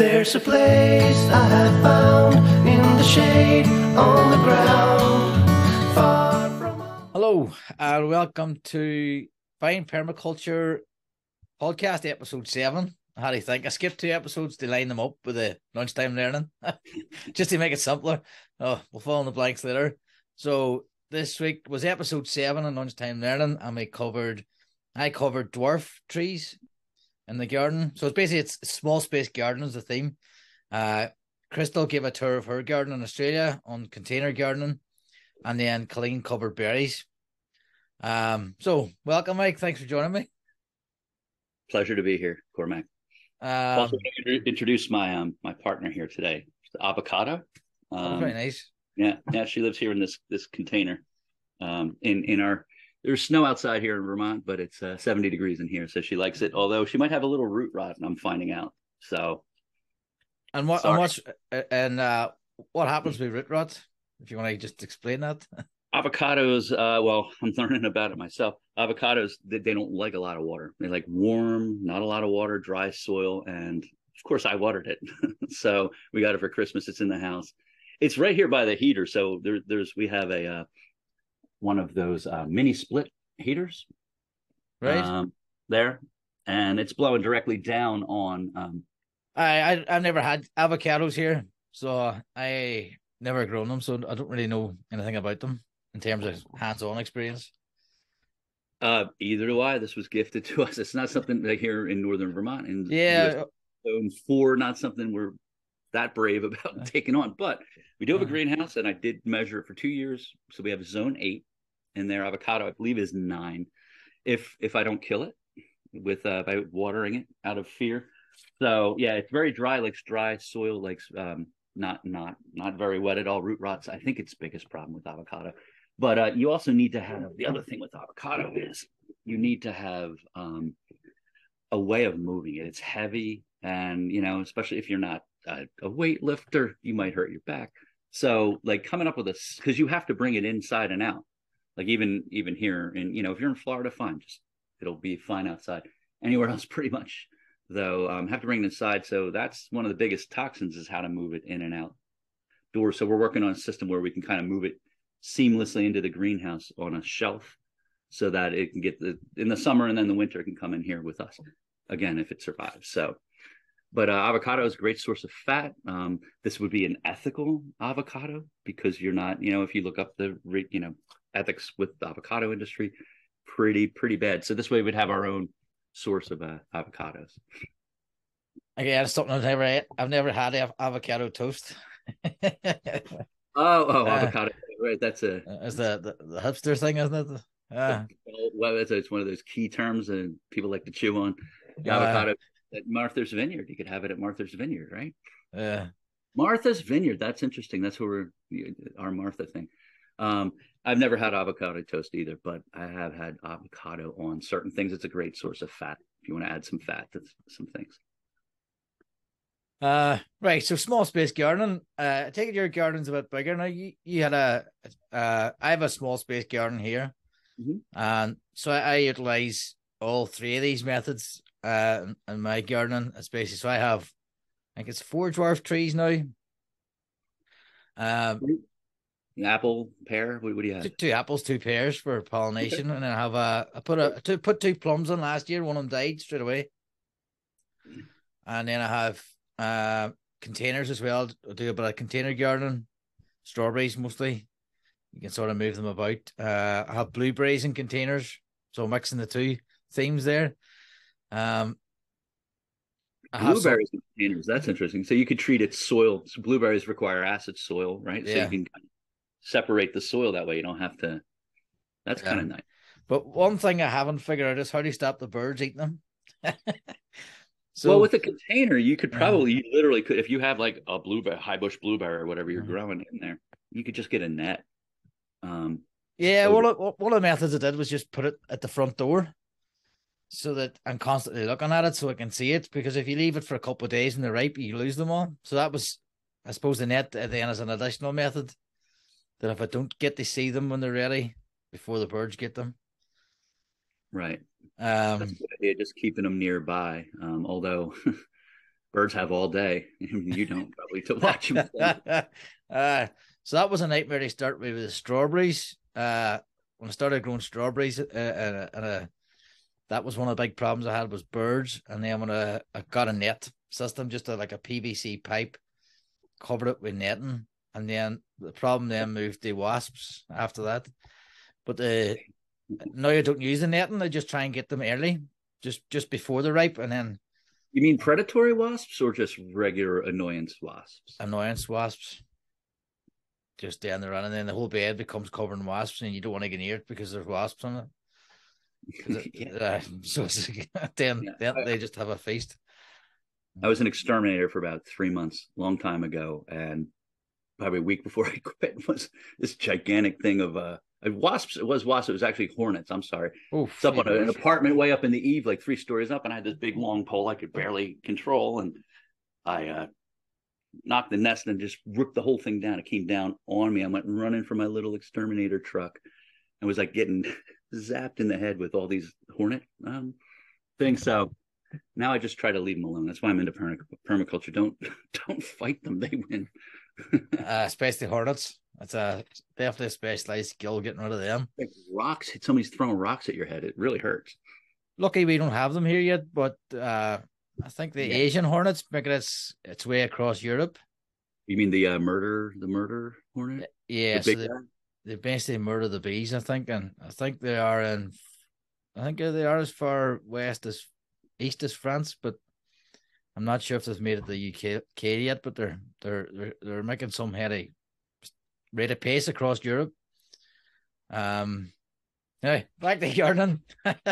There's a place I have found in the shade on the ground, far from. Hello, and welcome to Vine Permaculture podcast, episode seven. How do you think? I skipped two episodes to line them up with the lunchtime learning, just to make it simpler. Oh, we'll fill in the blanks later. So this week was episode seven on lunchtime learning, and we covered, I covered dwarf trees in the garden. So it's basically it's small space garden is the theme. Uh, Crystal gave a tour of her garden in Australia on container gardening, and then Colleen covered berries. Um, so welcome, Mike. Thanks for joining me. Pleasure to be here, Cormac. Um, also, introduce my um my partner here today, Avocado. oh, Um, very nice. yeah, yeah, she lives here in this this container. Um, in in our there's snow outside here in Vermont, but it's uh, 70 degrees in here, so she likes it. Although she might have a little root rot, and I'm finding out. So And what sorry. and what's and uh, what happens with root rot? If you want to just explain that. avocados, uh, well, I'm learning about it myself. Avocados, they, they don't like a lot of water. They like warm, not a lot of water, dry soil, and of course, I watered it. so we got it for Christmas. It's in the house. It's right here by the heater. So there, there's we have a uh, one of those uh, mini split heaters Right. um, there, and it's blowing directly down on. Um, I, I I've never had avocados here, so I never grown them, so I don't really know anything about them in terms of hands-on experience. uh, either do I. This was gifted to us. It's not something like here in northern Vermont. And Yeah, zone four, not something we're that brave about taking on. But we do have a Uh. greenhouse, and I did measure it for two years. So we have zone eight, and their avocado, I believe, is nine. If if I don't kill it with uh, by watering it out of fear. So yeah, it's very dry, likes dry soil, likes um, not not not very wet at all. Root rots. I think it's biggest problem with avocado. But uh, you also need to have the other thing with avocado is you need to have um, a way of moving it. It's heavy, and you know, especially if you're not a, a weightlifter, you might hurt your back. So, like coming up with a because you have to bring it inside and out. Like even even here, and you know, if you're in Florida, fine, just it'll be fine outside. Anywhere else, pretty much, though, um, have to bring it inside. So that's one of the biggest toxins is how to move it in and out doors. So we're working on a system where we can kind of move it seamlessly into the greenhouse on a shelf so that it can get the in the summer and then the winter can come in here with us again if it survives so but uh, avocado is a great source of fat um, this would be an ethical avocado because you're not you know if you look up the you know ethics with the avocado industry pretty pretty bad so this way we'd have our own source of uh, avocados again, it's something I've never ate. I've never had av- avocado toast. oh oh Uh, avocado right that's a It's the, the the hipster thing, isn't it? Uh, well it's, it's one of those key terms that people like to chew on Yeah. avocado at martha's vineyard you could have it at martha's vineyard right yeah. Martha's Vineyard. That's interesting. That's where we're our Martha thing. Um, I've never had avocado toast either, but I have had avocado on certain things. It's a great source of fat if you want to add some fat to some things. Uh, right. So small space gardening. Uh, I take it your garden's a bit bigger now. You you had a uh, I have a small space garden here, Mhm. and so I, I utilize all three of these methods uh in, my gardening spaces. So I have, I think it's four dwarf trees now. Um, Apple, pear. What, what do you have? two, two apples, two pears for pollination, and then I have a I put a two put two plums on last year. One of them died straight away, and then I have uh containers as well. I do a bit of container gardening, strawberries mostly. You can sort of move them about. Uh, I have blueberries in containers, so mixing the two themes there. Um, some- Blueberries in containers. That's interesting. So you could treat it soil. So blueberries require acid soil, right? So Yeah. you can separate the soil that way. You don't have to. That's kind of nice. But one thing I haven't figured out is how do you stop the birds eating them? so well, with a container, you could Yeah. probably, you literally could, if you have like a blueberry, high bush blueberry or whatever you're Mhm. growing in there, you could just get a net. Um, Yeah, So- one of one of the methods I did was just put it at the front door, so that I'm constantly looking at it so I can see it. Because if you leave it for a couple of days and they're ripe, you lose them all. So that was, I suppose, the net at the end is an additional method. That if I don't get to see them when they're ready before the birds get them, right. um, idea, just keeping them nearby. Um, although birds have all day. you don't probably to watch them. uh, so that was a nightmare to start with the strawberries. Uh, when I started growing strawberries, uh, uh, and uh, that was one of the big problems I had was birds. And then when I, I got a net system, just a, like a PVC pipe, covered it with netting, and then the problem then moved to wasps after that. But the now you don't use the netting; I just try and get them early, just just before the ripe, and then You mean predatory wasps or just regular annoyance wasps? annoyance wasps. Just down the run, and then the whole bed becomes covered in wasps, and you don't want to get near it because there's wasps on it- Yeah. uh, so then, Yeah, then they just have a feast. I was an exterminator for about three months, long time ago, and probably a week before I quit was this gigantic thing of uh wasps. It was wasps. It was actually hornets. I'm sorry. Oh, It's up on a- an apartment way up in the eave, like three stories up, and I had this big long pole I could barely control, and I uh, knocked the nest and just ripped the whole thing down. It came down on me. I went running for my little exterminator truck, and was like getting zapped in the head with all these hornet um, things. So now I just try to leave them alone. That's why I'm into permaculture. Don't don't fight them; they win. Uh, especially hornets. It's a definitely a specialized skill getting rid of them. like rocks, somebody's throwing rocks at your head. It really hurts. Lucky we don't have them here yet, but uh, I think the Yeah. Asian hornets making its its way across Europe. You mean the uh, murder, the murder hornet? Yeah, the so they, they basically murder the bees, I think, and I think they are in, I think they are as far west as east as France, but I'm not sure if they've made it to the UK, UK yet. But they're they're they're, they're making some heady rate of pace across Europe. Um, anyway, back to gardening.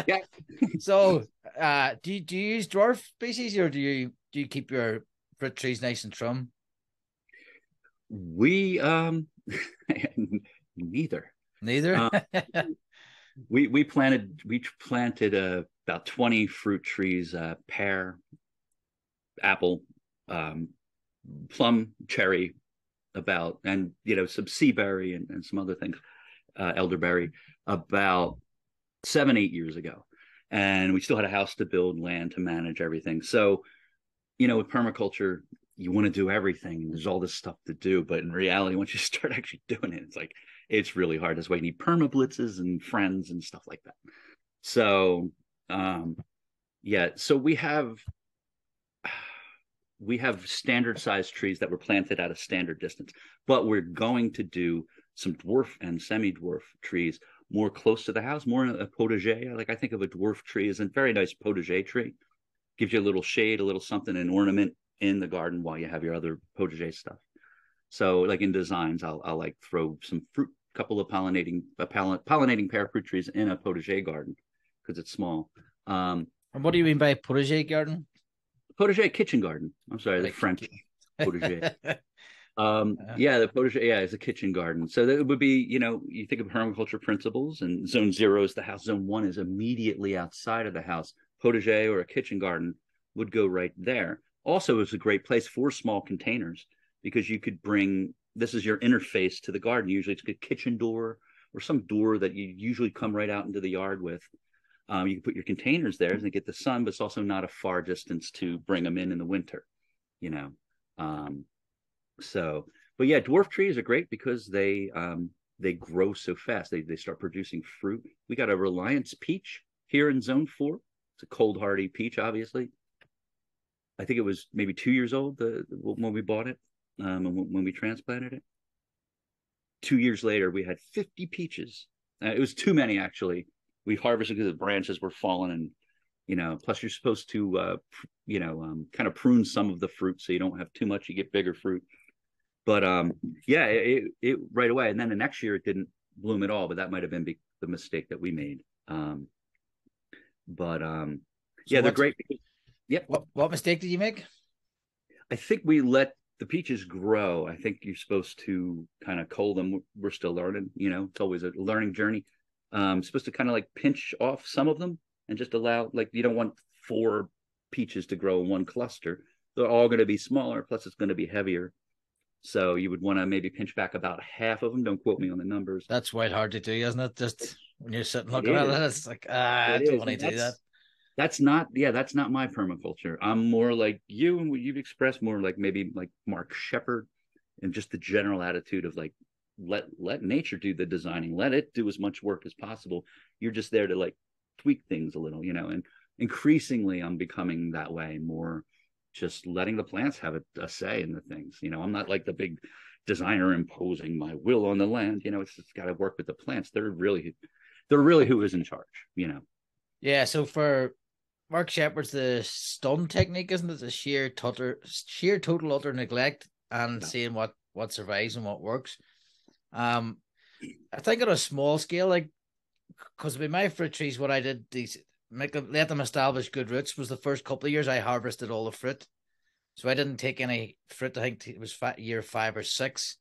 Yeah. so, uh, do you, do you use dwarf species or do you do you keep your fruit trees nice and trim? We um neither. Neither. Uh, We we planted we planted uh, about 20 fruit trees, uh pear, apple, um plum, cherry, about and you know some sea berry and, and some other things, uh elderberry about seven, eight years ago. And we still had a house to build, land to manage, everything. So, you know, with permaculture, you want to do everything and there's all this stuff to do but in reality once you start actually doing it it's like it's really hard that's why you need perma blitzes and friends and stuff like that so um yeah so we have we have standard sized trees that were planted at a standard distance but we're going to do some dwarf and semi dwarf trees more close to the house more a potager like i think of a dwarf tree as a very nice potager tree gives you a little shade a little something an ornament in the garden while you have your other potager stuff. So, like in designs, I'll I'll like throw some fruit, couple of pollinating a poll- pollinating pear fruit trees in a potager garden because it's small. Um, and what do you mean by potager garden? Potager kitchen garden. I'm sorry, the French potager. Um, Yeah. yeah, the potager, yeah, it's a kitchen garden. So that would be, you know, you think of permaculture principles, and zone zero is the house. Zone one is immediately outside of the house. Potager or a kitchen garden would go right there. Also, it's a great place for small containers because you could bring this is your interface to the garden. Usually, it's a kitchen door or some door that you usually come right out into the yard with. Um, you can put your containers there and they get the sun, but it's also not a far distance to bring them in in the winter. You know, um, so but yeah, dwarf trees are great because they um, they grow so fast. They they start producing fruit. We got a Reliance peach here in Zone Four. It's a cold hardy peach, obviously. I think it was maybe two years old the, when we bought it, um, and when, when we transplanted it. Two years later, we had 50 peaches. Uh, it was too many actually. We harvested because the branches were falling, and you know. Plus, you're supposed to, uh, you know, um, kind of prune some of the fruit so you don't have too much. You get bigger fruit. But um, yeah, it, it right away, and then the next year it didn't bloom at all. But that might have been be- the mistake that we made. Um, but um, So yeah, they're great. Yep, What what mistake did you make? I think we let the peaches grow. I think you're supposed to kind of cull them. We're still learning, you know, it's always a learning journey. Um, supposed to kind of like pinch off some of them and just allow, like, you don't want four peaches to grow in one cluster. They're all going to be smaller, plus it's going to be heavier. So you would want to maybe pinch back about half of them. Don't quote me on the numbers. That's quite hard to do, isn't it? Just when you're sitting looking It at it, it's like ah, I don't is, want to do that. that's- that's not yeah that's not my permaculture i'm more like you and what you've expressed more like maybe like mark shepard and just the general attitude of like let let nature do the designing let it do as much work as possible you're just there to like tweak things a little you know and increasingly i'm becoming that way more just letting the plants have a, a say in the things you know i'm not like the big designer imposing my will on the land you know it's, it's got to work with the plants they're really they're really who is in charge you know Yeah, so for Mark Shepard's the stun technique, isn't it? The sheer total, sheer total utter neglect and Yeah. seeing what what survives and what works. Um, I think on a small scale, like because with my fruit trees, what I did these make them let them establish good roots was the first couple of years I harvested all the fruit, so I didn't take any fruit. I think it was fi- year five or six,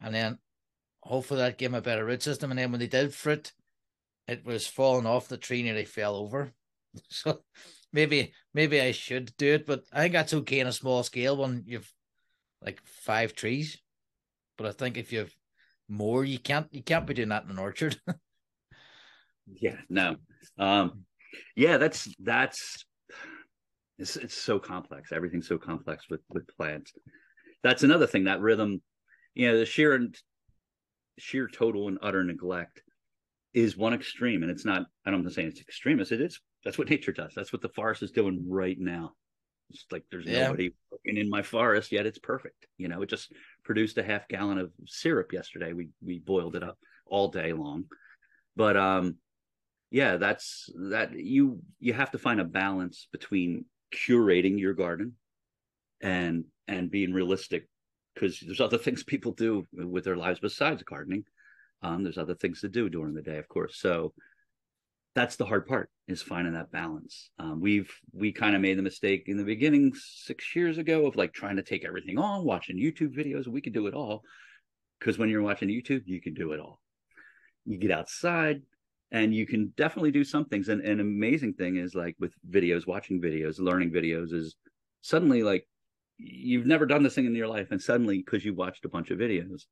and then hopefully that gave them a better root system. And then when they did fruit, it was falling off the tree, nearly fell over. So maybe maybe I should do it, but I think that's okay on a small scale when you've like five trees. But I think if you've more, you can't you can't be doing that in an orchard. yeah no. Um yeah that's that's it's it's so complex. Everything's so complex with with plants. That's another thing that rhythm you know the sheer and sheer total and utter neglect is one extreme and it's not i don't want to say it's extremist it is that's what nature does. That's what the forest is doing right now it's like there's Yeah. nobody working in my forest yet. It's perfect you know it just produced a half gallon of syrup yesterday. We we boiled it up all day long. But um yeah that's that you you have to find a balance between curating your garden and and being realistic because there's other things people do with their lives besides gardening. Um there's other things to do during the day of course. So that's the hard part is finding that balance. Um, we've we kind of made the mistake in the beginning six years ago of like trying to take everything on watching youtube videos we could do it all because when you're watching youtube you can do it all. You get outside and you can definitely do some things and an amazing thing is like with videos watching videos learning videos is suddenly like you've never done this thing in your life and suddenly because you watched a bunch of videos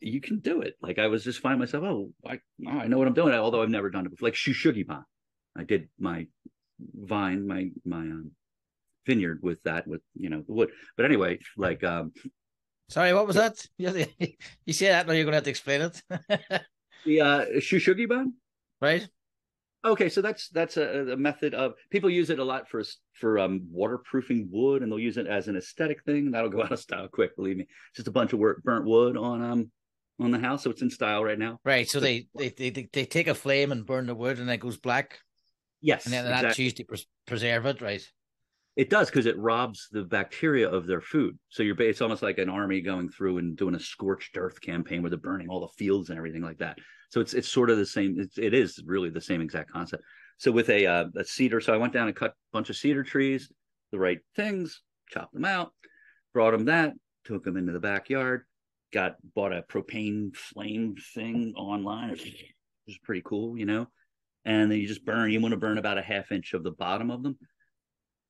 you can do it like i was just finding myself oh i, oh, I know what i'm doing although i've never done it before like shou sugi ban i did my vine my my um, vineyard with that with you know the wood but anyway like um Sorry, what was that? You, say that now you're gonna have to explain it. the uh shou sugi ban right? Okay, so that's that's a, a method of people use it a lot for for um waterproofing wood, and they'll use it as an aesthetic thing. That'll go out of style quick, believe me. It's just a bunch of work, burnt wood on um on the house, so it's in style right now. Right. So they, they they they take a flame and burn the wood and it goes black. Yes, And then that's exactly. used to pres- preserve it, right? It does because it robs the bacteria of their food. So you're it's almost like an army going through and doing a scorched earth campaign where they're burning all the fields and everything like that. So it's it's sort of the same. It's, it is really the same exact concept. So with a uh, a cedar, so I went down and cut a bunch of cedar trees, the right things, chopped them out, brought them that, took them into the backyard, got bought a propane flame thing online, which is pretty cool, you know. And then you just burn. You want to burn about a half inch of the bottom of them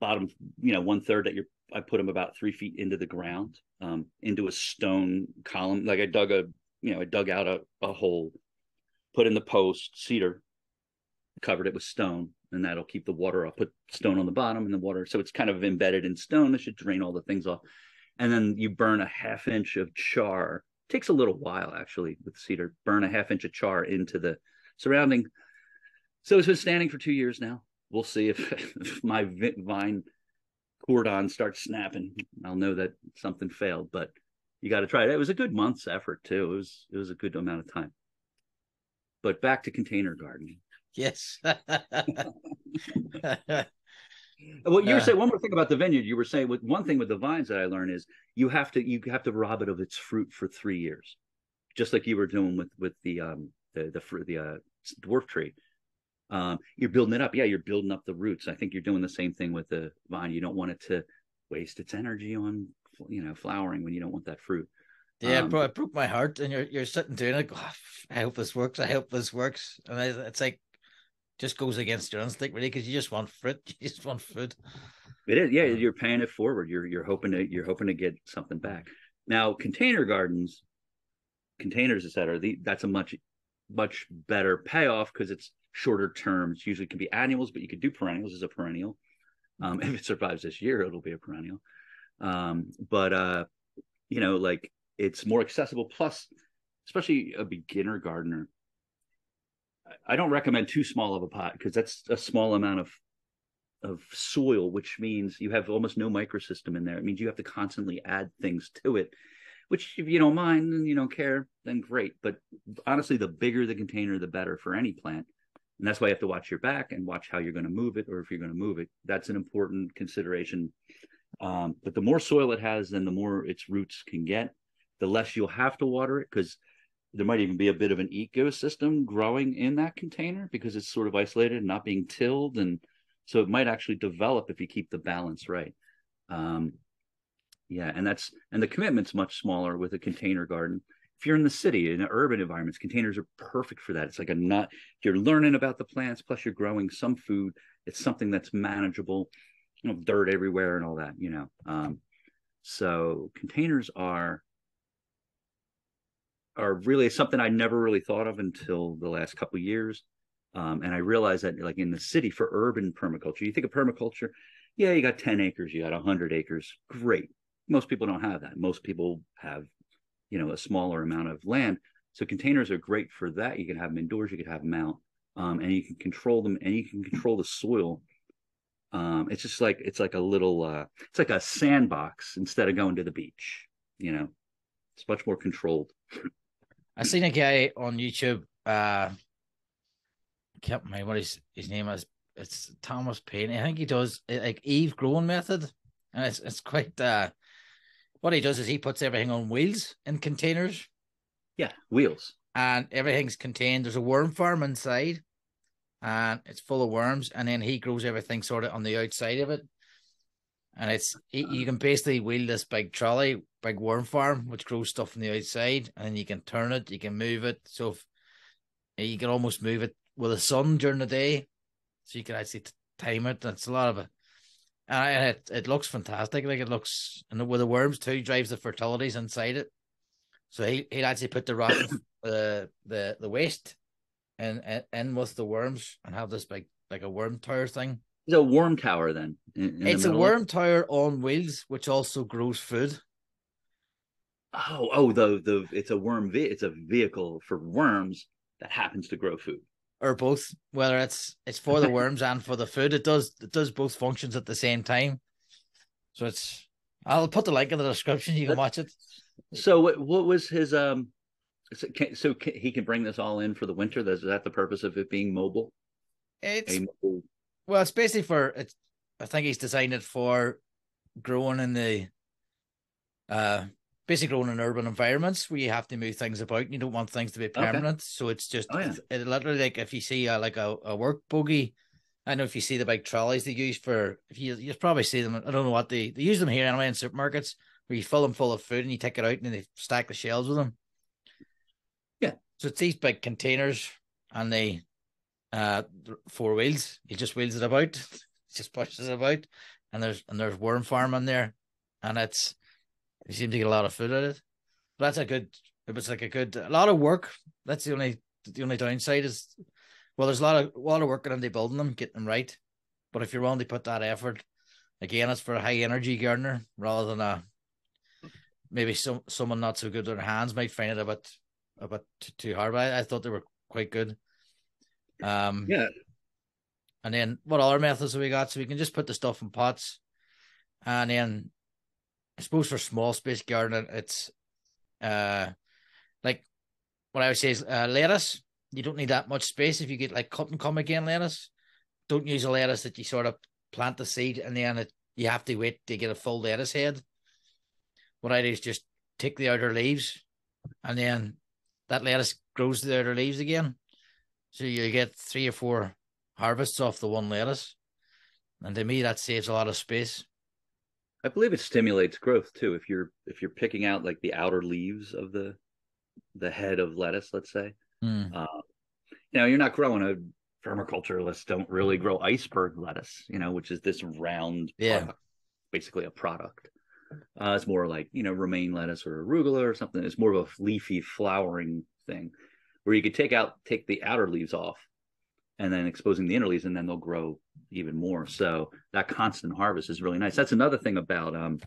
bottom, you know, one third that you're, I put them about three feet into the ground, um, into a stone column. Like I dug a, you know, I dug out a, a hole, put in the post, cedar, covered it with stone, and that'll keep the water up. Put stone on the bottom and the water. So it's kind of embedded in stone. It should drain all the things off. And then you burn a half inch of char. takes a little while actually with cedar. Burn a half inch of char into the surrounding. So it's been standing for two years now we'll see if, if my vine cordon starts snapping. I'll know that something failed, but you got to try it. It was a good month's effort too. It was it was a good amount of time. But back to container gardening. Yes. Well, you were Uh. saying one more thing about the vineyard. You were saying with one thing with the vines that I learned is you have to you have to rob it of its fruit for three years, just like you were doing with with the um the the fruit the uh, dwarf tree. Um, you're building it up. Yeah, you're building up the roots. I think you're doing the same thing with the vine. You don't want it to waste its energy on you know flowering when you don't want that fruit. yeah, Um, bro, it broke my heart. And you're you're sitting doing it. "Oh, I hope this works. I hope this works. And I, it's like just goes against your instinct, really, because you just want fruit. You just want food. It is, yeah. You're paying it forward. You're you're hoping to you're hoping to get something back. Now, container gardens, containers, etc. The, that's a much much better payoff because it's shorter terms. Usually can be annuals, but you could do perennials as a perennial. Um, if it survives this year, it'll be a perennial. Um, but uh, you know, like it's more accessible. Plus, especially a beginner gardener, I- don't recommend too small of a pot because that's a small amount of of soil, which means you have almost no microsystem in there. It means you have to constantly add things to it. Which, if you don't mind and you don't care, then great. But honestly, the bigger the container, the better for any plant. And that's why you have to watch your back and watch how you're going to move it, or if you're going to move it. That's an important consideration. Um, but the more soil it has, then the more its roots can get. The less you'll have to water it because there might even be a bit of an ecosystem growing in that container because it's sort of isolated and not being tilled. And so it might actually develop if you keep the balance right. Um, yeah, and that's and the commitment's much smaller with a container garden. If you're in the city in urban environments, containers are perfect for that. It's like a not you're learning about the plants, plus you're growing some food. It's something that's manageable. You know, dirt everywhere and all that. You know, um, so containers are are really something I never really thought of until the last couple years. Um, and I realized that, like in the city for urban permaculture, you think of permaculture, yeah, you got 10 acres, you got 100 acres. Great. Most people don't have that. Most people have, you know, a smaller amount of land. So containers are great for that. You can have them indoors, you can have them out, um, and you can control them and you can control the soil. Um, it's just like it's like a little uh, it's like a sandbox instead of going to the beach. You know, it's much more controlled. I seen a guy on YouTube. Uh, I can't remember what his his name is. It's Thomas Payne. I think he does uh, like Eve growing method, and it's it's quite. uh What he does is he puts everything on wheels in containers, Yeah, wheels. and everything's contained. There's a worm farm inside, and it's full of worms. And then he grows everything sort of on the outside of it, and it's you uh, can basically wheel this big trolley, big worm farm, which grows stuff on the outside, and you can turn it, you can move it. So if, you can almost move it with the sun during the day, so you can actually t- time it. That's a lot of it. And it it looks fantastic. Like it looks, and with the worms too, drives the fertilities inside it. So he he'd actually put the rotten the the the waste and in in with the worms and have this big like a worm tower thing. It's a worm tower then. in- in it's a worm tower on wheels, which also grows food. Oh, oh, the the it's a worm. Ve- it's a vehicle for worms that happens to grow food. or both whether it's it's for the worms and for the food it does it does both functions at the same time so it's i'll put the link in the description you can watch it So what what was his um? So, can, so can, he can bring this all in for the winter. Is that the purpose of it being mobile? it's A mobile well it's basically for it's i think he's designed it for growing in the uh basically growing in urban environments where you have to move things about and you don't want things to be permanent so it's just Oh, yeah. it, it literally like if you see uh, like a, a work buggy I know if you see the big trolleys they use for if you you probably see them I don't know what they they use them here anyway in supermarkets where you fill them full of food and you take it out and they stack the shelves with them. Yeah. So it's these big containers and they uh four wheels. He just wheels it about, just pushes it about, and there's and there's worm farm in there, and it's you seem to get a lot of food out of it. But that's a good. It was like a good a lot of work. That's the only the only downside is well, there's a lot of a lot of work into building them, getting them right. But if you're willing to put that effort, again, it's for a high energy gardener rather than a maybe some someone not so good with their hands might find it a bit a bit too hard. But I, I thought they were quite good. Um, Yeah. and then what other methods have we got? So we can just put the stuff in pots, and then I suppose for small space gardening, it's uh like what I would say is uh, lettuce. You don't need that much space if you get like cut and come again lettuce. Don't use a lettuce that you sort of plant the seed and then it, you have to wait to get a full lettuce head. What I do is just take the outer leaves, and then that lettuce grows the outer leaves again. So you get three or four harvests off the one lettuce. And to me, that saves a lot of space. I believe it stimulates growth too. If you're if you're picking out like the outer leaves of the the head of lettuce, let's say, Hmm. uh, you know, you're not growing a permaculturalists don't really grow iceberg lettuce, you know, which is this round, Yeah. product, basically a product. Uh, it's more like you know romaine lettuce or arugula or something. It's more of a leafy flowering thing, where you could take out take the outer leaves off, and then exposing the inner leaves and then they'll grow even more. So that constant harvest is really nice. That's another thing about um,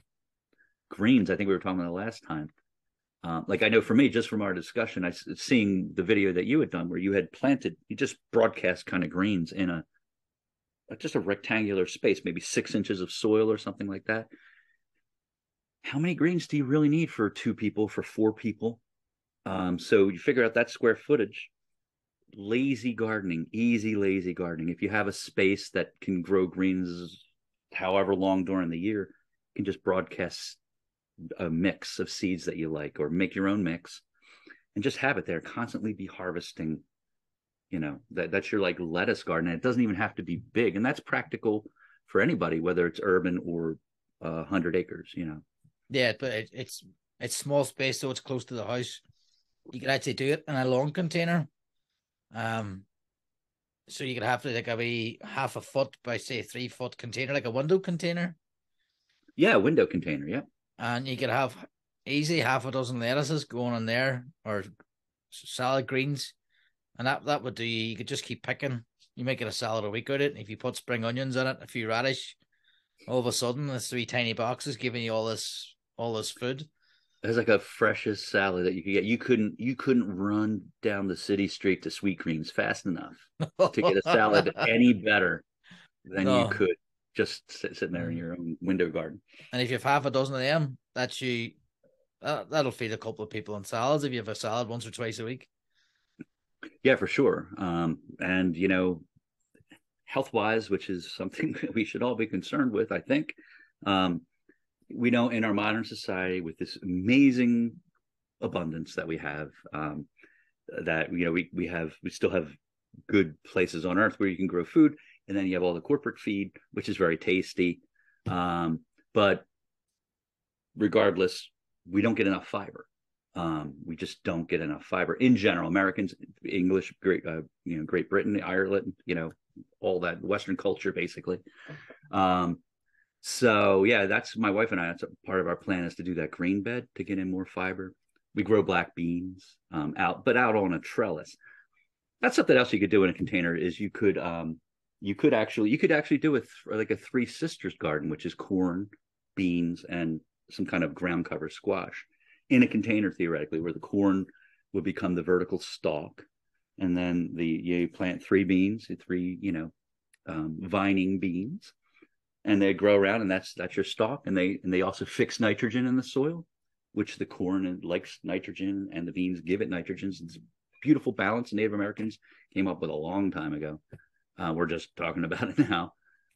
greens. I think we were talking about last time. Um, like I know for me, just from our discussion, I seeing the video that you had done where you had planted, you just broadcast kind of greens in a just a rectangular space, maybe six inches of soil or something like that. How many greens do you really need for two people, for four people? Um, so you figure out that square footage. Lazy gardening, easy lazy gardening. If you have a space that can grow greens however long during the year, you can just broadcast a mix of seeds that you like or make your own mix and just have it there. Constantly be harvesting you know that that's your like lettuce garden. It doesn't even have to be big. And that's practical for anybody whether it's urban or uh, 100 acres you know. Yeah but it, it's it's small space so it's close to the house you could actually do it in a long container um so you could have like a wee half a foot by say three foot container like a window container yeah window container yeah and you could have easy half a dozen lettuces going in there or salad greens and that that would do you. You could just keep picking. You make it a salad a week out of it. If you put spring onions in it, a few radish, all of a sudden the three tiny boxes giving you all this all this food. It's like a freshest salad that you could get. You couldn't you couldn't run down the city street to Sweetgreens fast enough to get a salad any better than no. you could just sit, sitting there in your own window garden. And if you have half a dozen of them, that's you. Uh, that'll feed a couple of people on salads if you have a salad once or twice a week. Yeah, for sure. Um, and you know, health wise, which is something we should all be concerned with, I think. Um, we know in our modern society, with this amazing abundance that we have, um, that you know we we have we still have good places on earth where you can grow food, and then you have all the corporate feed, which is very tasty. Um, but regardless, we don't get enough fiber. Um, we just don't get enough fiber in general. Americans, English, Great, uh, you know, Great Britain, Ireland, you know, all that Western culture, basically. Um, so yeah, that's my wife and I. That's part of our plan is to do that green bed to get in more fiber. We grow black beans um, out, but out on a trellis. That's something else you could do in a container. Is you could um, you could actually you could actually do it like a three sisters garden, which is corn, beans, and some kind of ground cover squash in a container theoretically, where the corn would become the vertical stalk, and then the you plant three beans, three you know um, vining beans, and they grow around, and that's that's your stock and they and they also fix nitrogen in the soil, which the corn likes nitrogen, and the beans give it nitrogen. It's a beautiful balance Native Americans came up with a long time ago. Uh, we're just talking about it now.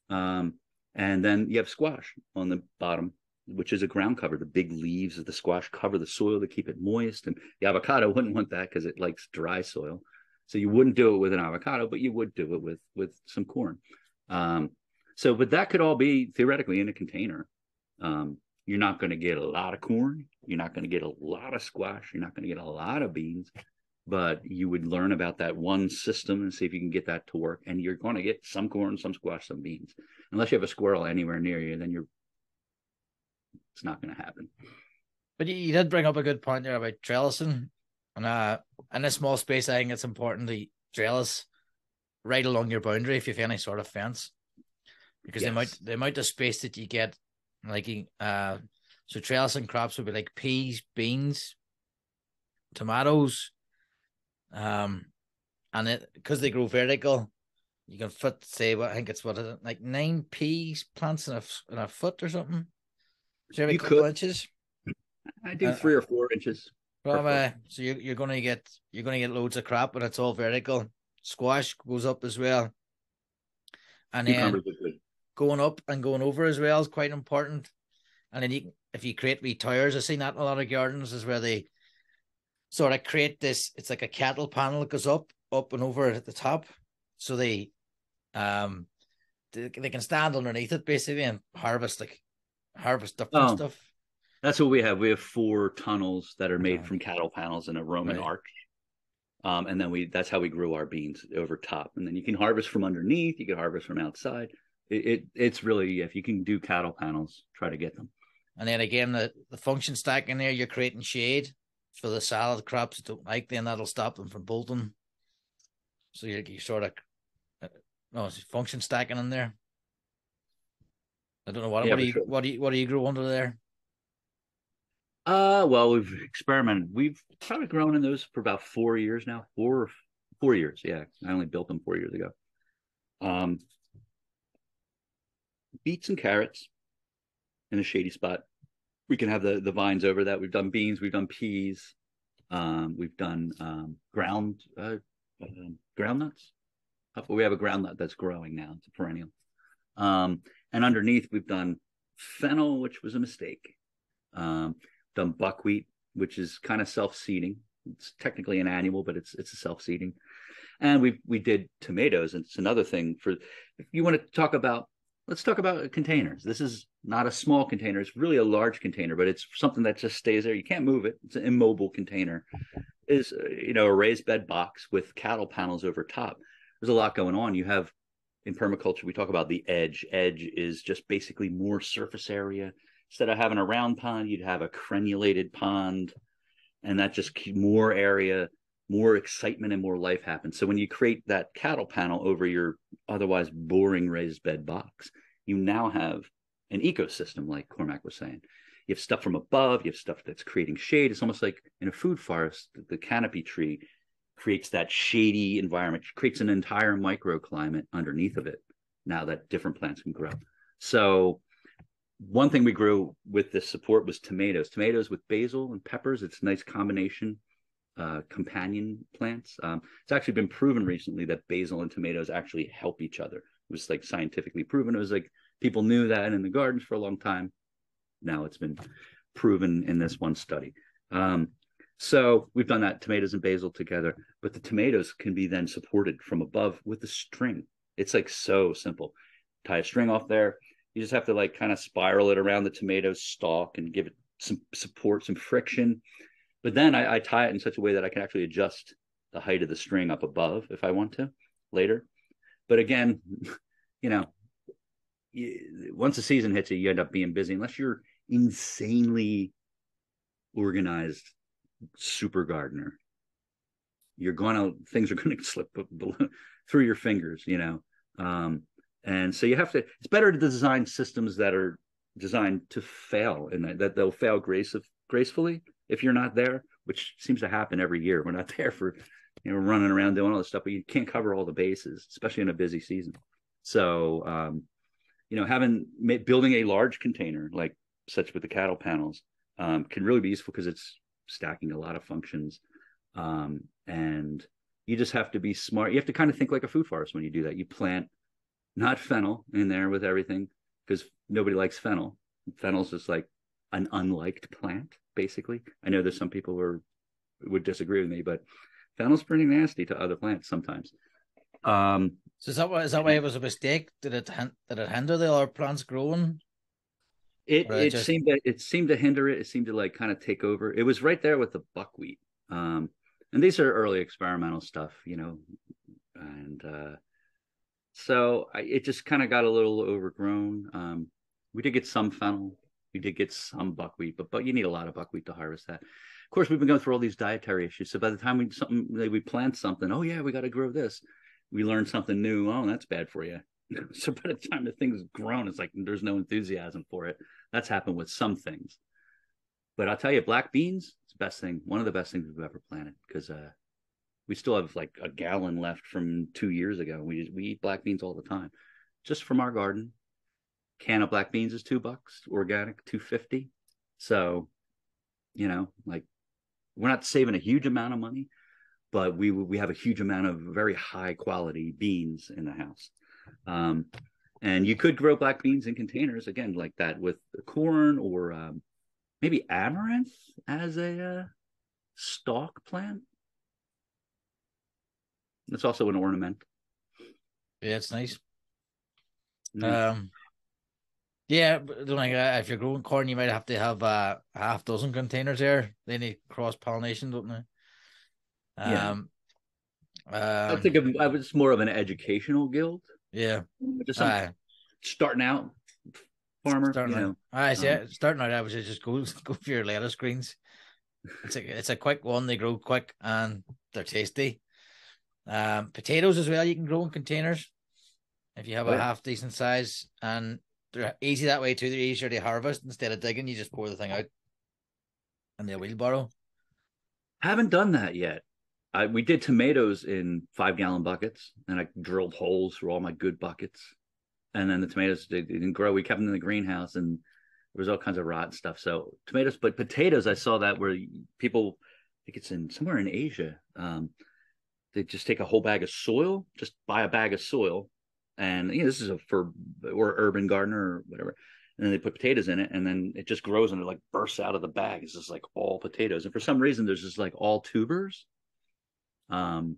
Um, and then you have squash on the bottom which is a ground cover. The big leaves of the squash cover the soil to keep it moist. And the avocado wouldn't want that because it likes dry soil. So you wouldn't do it with an avocado, but you would do it with with some corn. Um, so, but that could all be theoretically in a container. Um, you're not going to get a lot of corn. You're not going to get a lot of squash. You're not going to get a lot of beans, but you would learn about that one system and see if you can get that to work. And you're going to get some corn, some squash, some beans. Unless you have a squirrel anywhere near you, then you're it's not going to happen. But you, you, did bring up a good point there about trellising, and uh, in a small space, I think it's important to trellis right along your boundary if you have any sort of fence, because yes. the amount the amount of space that you get, like uh, so trellising crops would be like peas, beans, tomatoes, um, and it because they grow vertical, you can fit say what I think it's what is it like nine peas plants in a in a foot or something. Do you have a couple could. inches? I do uh, three or four inches. Well, uh, so you're, you're gonna get you're gonna get loads of crap but it's all vertical. Squash goes up as well, and then going up and going over as well is quite important. And then you, if you create wee tires, I've seen that in a lot of gardens is where they sort of create this. It's like a cattle panel that goes up, up and over at the top, so they, um, they, they can stand underneath it basically and harvest like harvest different oh, stuff. That's what we have. We have four tunnels that are made okay. from cattle panels in a Roman right. arch. Um, and then we that's how we grow our beans over top. And then you can harvest from underneath, you can harvest from outside. It, it it's really if you can do cattle panels, try to get them. And then again the, the function stack in there, you're creating shade for the salad crops that don't like, then that'll stop them from bolting. So you you sort of no, it's function stacking in there. I don't know what Yeah, what do you sure. what do you what do you grow under there? Uh, well, we've experimented. We've probably grown in those for about four years now. Four, four years. Yeah, I only built them four years ago. Um, beets and carrots in a shady spot. We can have the the vines over that. We've done beans. We've done peas. Um, we've done um, ground uh, um, ground nuts. Uh, We have a ground nut that's growing now. It's a perennial. Um, and underneath we've done fennel, which was a mistake. Um, done buckwheat, which is kind of self-seeding. It's technically an annual, but it's it's a self-seeding. And we we did tomatoes, and it's another thing for if you want to talk about. Let's talk about containers. This is not a small container; it's really a large container, but it's something that just stays there. You can't move it. It's an immobile container. Is uh, you know a raised bed box with cattle panels over top. There's a lot going on. You have in permaculture we talk about the edge. Edge is just basically more surface area instead of having a round pond, you'd have a crenulated pond, and that just more area, more excitement, and more life happens. So when you create that cattle panel over your otherwise boring raised bed box, you now have an ecosystem, like Cormac was saying. You have stuff from above, you have stuff that's creating shade. It's almost like in a food forest, the canopy tree creates that shady environment, creates an entire microclimate underneath of it. Now that different plants can grow. So one thing we grew with this support was tomatoes. Tomatoes with basil and peppers. It's a nice combination, uh, companion plants. Um, it's actually been proven recently that basil and tomatoes actually help each other. It was like scientifically proven. It was like people knew that in the gardens for a long time. Now it's been proven in this one study. Um, so we've done that tomatoes and basil together, but the tomatoes can be then supported from above with a string. It's like so simple. Tie a string off there, you just have to like kind of spiral it around the tomato stalk and give it some support, some friction. But then I, I tie it in such a way that I can actually adjust the height of the string up above if I want to later. But again, you know, once the season hits you, you end up being busy unless you're insanely organized super gardener. You're gonna things are gonna slip through your fingers, you know. Um, and so you have to it's better to design systems that are designed to fail and that, that they'll fail grace gracefully if you're not there which seems to happen every year we're not there for you know running around doing all this stuff but you can't cover all the bases especially in a busy season. So um you know having building a large container like such with the cattle panels um, can really be useful because it's stacking a lot of functions. Um, and you just have to be smart. You have to kind of think like a food forest when you do that. You plant not fennel in there with everything because nobody likes fennel. Fennel's just like an unliked plant, basically. I know there's some people who are, would disagree with me, but fennel's pretty nasty to other plants sometimes. Um, So is that why is that why it was a mistake? Did it did it hinder the other plants growing? it it it just- seemed to it seemed to hinder it. It seemed to like kind of take over. It was right there with the buckwheat. Um, and these are early experimental stuff, you know, and uh, so I, it just kind of got a little overgrown. Um, we did get some fennel, we did get some buckwheat, but but you need a lot of buckwheat to harvest that. Of course, we've been going through all these dietary issues. So by the time we something we plant something, oh yeah, we got to grow this. We learn something new. Oh, that's bad for you. so by the time the thing's grown, it's like there's no enthusiasm for it. That's happened with some things. But I'll tell you, black beans, it's the best thing, one of the best things we've ever planted because uh, we still have like a gallon left from two years ago. We we eat black beans all the time, just from our garden. Can of black beans is two bucks, organic two fifty. So, you know, like we're not saving a huge amount of money, but we we have a huge amount of very high quality beans in the house. Um, and you could grow black beans in containers again like that with corn or um, maybe amaranth as a uh, stalk plant. It's also an ornament. Yeah, it's nice. Yeah. Um, yeah, think, uh, if you're growing corn, you might have to have uh, a half dozen containers there. They need cross pollination, don't they? Yeah. Um, I um, think of, I was more of an educational guild, yeah. just Aye. starting out farmer. starting you know, out, aye, see, um, starting out, I would say just go go for your lettuce greens. It's a it's a quick one. They grow quick and they're tasty. Um, potatoes as well. You can grow in containers. If you have Oh, a yeah. half decent size, and they're easy that way too. They're easier to harvest instead of digging. You just pour the thing out in the wheelbarrow. Haven't done that yet. I we did tomatoes in five gallon buckets, and I drilled holes through all my good buckets, and then the tomatoes they, didn't grow. We kept them in the greenhouse, and there was all kinds of rot and stuff. So tomatoes, but potatoes, I saw that where people, I think it's in somewhere in Asia, um, they just take a whole bag of soil, just buy a bag of soil, and you know this is a for or urban gardener or whatever. And then they put potatoes in it, and then it just grows and it like bursts out of the bag. It's just like all potatoes. And for some reason, there's just like all tubers. Um,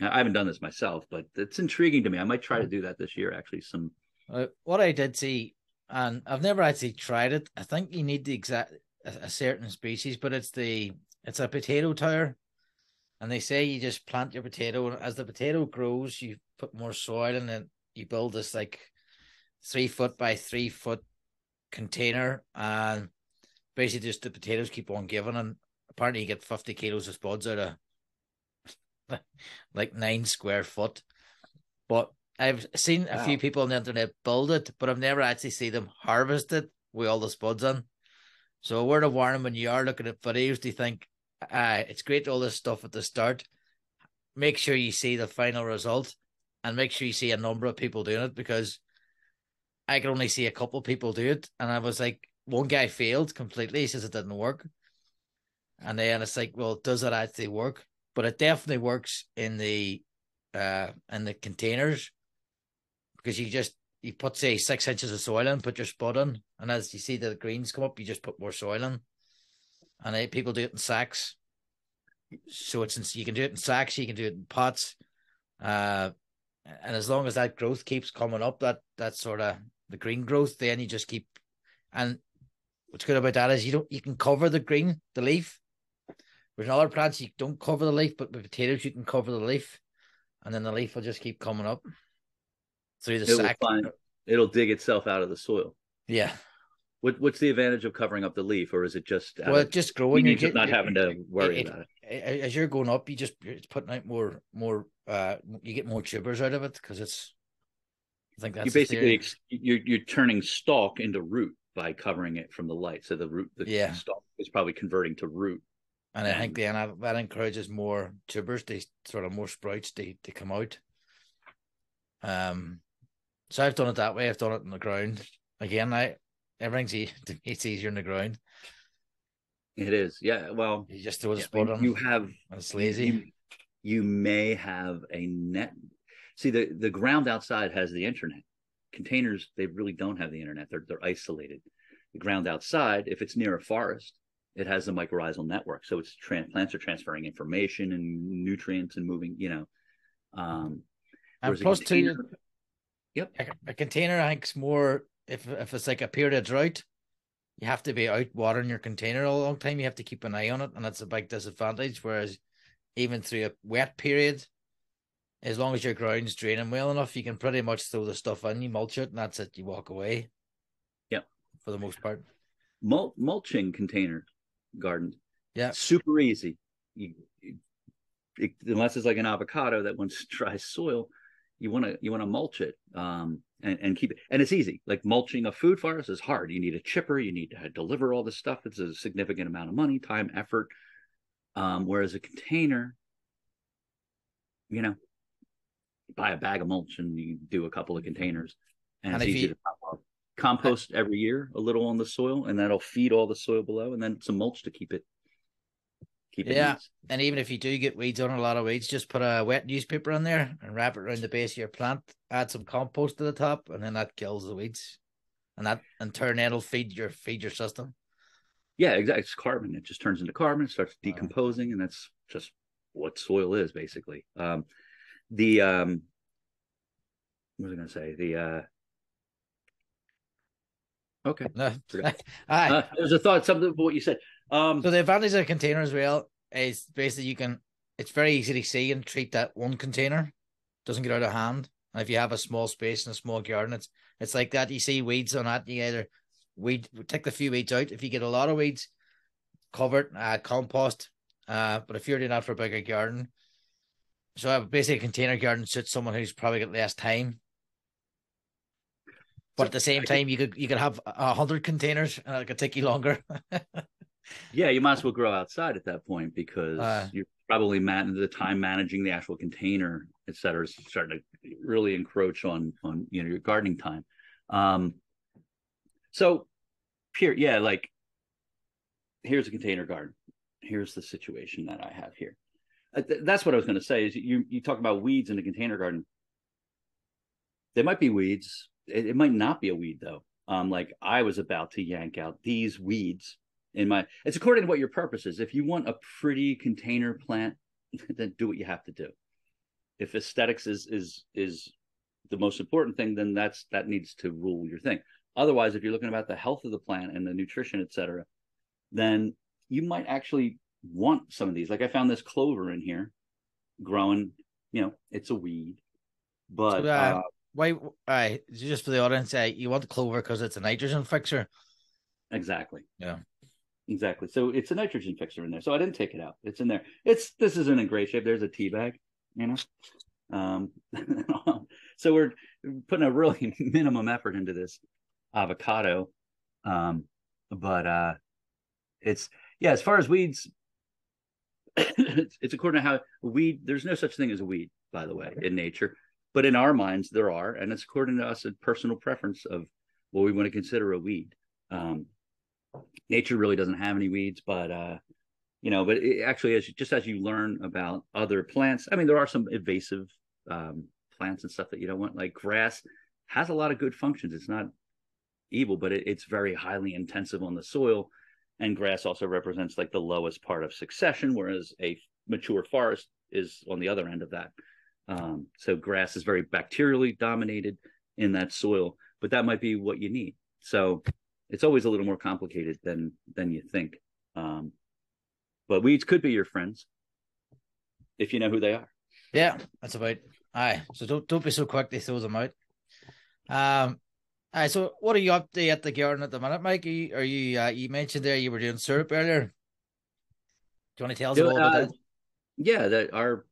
I haven't done this myself, but it's intriguing to me. I might try to do that this year. Actually, some Uh, what I did see, and I've never actually tried it. I think you need the exact a, a certain species, but it's the it's a potato tower, and they say you just plant your potato, and as the potato grows, you put more soil, in then you build this like three foot by three foot container, and basically just the potatoes keep on giving, and apparently you get fifty kilos of spuds out of like nine square foot, but I've seen a few people on the internet build it, but I've never actually seen them harvest it with all the spuds in. So a word of warning when you are looking at videos, do you think uh, it's great all this stuff at the start? Make sure you see the final result and make sure you see a number of people doing it because I could only see a couple people do it. And I was like, one guy failed completely. He says it didn't work. And then it's like, well, does it actually work? But it definitely works in the uh in the containers because you just you put say six inches of soil in, put your spud in, and as you see the greens come up, you just put more soil in. And uh, people do it in sacks, so it's in, you can do it in sacks, you can do it in pots, uh, and as long as that growth keeps coming up, that that sort of the green growth, then you just keep. And what's good about that is you don't you can cover the green the leaf. With other plants, you don't cover the leaf, but with potatoes, you can cover the leaf, and then the leaf will just keep coming up through the it sack. find it'll dig itself out of the soil. Yeah. What what's the advantage of covering up the leaf, or is it just Well, just growing. you you just get- not having to worry it- about it? as you're going up, you just it's putting out more more. Uh, you get more tubers out of it because it's. I think that's you basically ex- you're you're turning stalk into root by covering it from the light. So the root, the Yeah. stalk is probably converting to root. and I think then that, that encourages more tubers. They sort of more sprouts. They to come out. Um, so I've done it that way. I've done it in the ground. Again, I everything's e- it's easier in the ground. It is, yeah. Well, You just throw the yeah, you- on. you have and it's lazy. You, you may have a net. See, the the ground outside has the internet. Containers, they really don't have the internet. They're they're isolated. The ground outside, if it's near a forest, it has the mycorrhizal network. So it's tran plants are transferring information and nutrients and moving. You know, um, and plus container- Yep. a, a container I think's more if if it's like a period of drought, you have to be out watering your container all the long time. You have to keep an eye on it, and that's a big disadvantage. Whereas even through a wet period, as long as your ground's draining well enough, you can pretty much throw the stuff in, you mulch it, and that's it. You walk away. Yep. For the most part. mul- mulching container gardens. Yeah. super easy. You, you- it- unless it's like an avocado that wants dry soil, you want to you want to mulch it um, and and keep it. And it's easy. Like mulching a food forest is hard. You need a chipper. You need to deliver all this stuff. It's a significant amount of money, time, effort. Um, whereas a container, you know, you buy a bag of mulch and you do a couple of containers, and, And it's easy you- to top off. Compost every year a little on the soil, and that'll feed all the soil below, and then some mulch to keep it keep it Yeah. nice. And even if you do get weeds on a lot of weeds, just put a wet newspaper on there and wrap it around the base of your plant. Add some compost to the top, and then that kills the weeds. And that in turn that'll feed your feed your system. Yeah, exactly. It's carbon. It just turns into carbon, it starts Wow. decomposing, and that's just what soil is basically. Um, the um, what was I going to say? The uh, okay, No. Uh, there's a thought something about what you said. Um, So the advantage of a container as well is basically you can it's very easy to see and treat that one container. Doesn't get out of hand. And if you have a small space and a small garden, it's it's like that. You see weeds on that, you either weed take the few weeds out. If you get a lot of weeds, cover it, uh, compost. Uh, but if you're doing that for a bigger garden, so basically a container garden suits someone who's probably got less time But at the same time, you could you could have a hundred containers, and it could take you longer. Yeah, you might as well grow outside at that point because Uh. you're probably man- the time managing the actual container, et cetera, is starting to really encroach on on you know your gardening time. Um, so here, yeah, like here's a container garden. Here's the situation that I have here. Uh, That's what I was going to say. Is you you talk about weeds in a container garden. There might be weeds. It, it might not be a weed though. Um, like I was about to yank out these weeds in my. It's according to what your purpose is. If you want a pretty container plant, then do what you have to do. If aesthetics is is is the most important thing, then that's that needs to rule your thing. Otherwise, if you're looking about the health of the plant and the nutrition, et cetera, then you might actually want some of these. Like I found this clover in here growing, you know, it's a weed, but So, uh, uh, Why? I just for the audience, uh, you want the clover because it's a nitrogen fixer. exactly. Yeah. Exactly. So it's a nitrogen fixer in there. So I didn't take it out. It's in there. It's this isn't in great shape. There's a tea bag, you know. Um so we're putting a really minimum effort into this avocado. Um, but uh it's yeah, as far as weeds, it's, it's according to how weed there's no such thing as a weed, by the way, in nature. But in our minds there are, and it's according to us a personal preference of what we want to consider a weed. Um nature really doesn't have any weeds, but uh you know, but it actually as just as you learn about other plants, I mean there are some invasive um plants and stuff that you don't want, like grass has a lot of good functions. It's not evil, but it, it's very highly intensive on the soil. And grass also represents like the lowest part of succession, whereas a mature forest is on the other end of that. Um, so grass is very bacterially dominated in that soil, but that might be what you need. So it's always a little more complicated than than you think. Um, but weeds could be your friends if you know who they are. Yeah, that's about. Aye, so don't don't be so quick to throw them out. Um, aye. So what are you up to at the garden at the minute, Mike? Are you, are you uh, you mentioned there you were doing syrup earlier? Do you want to tell us Yeah, all about uh, that? Yeah, that our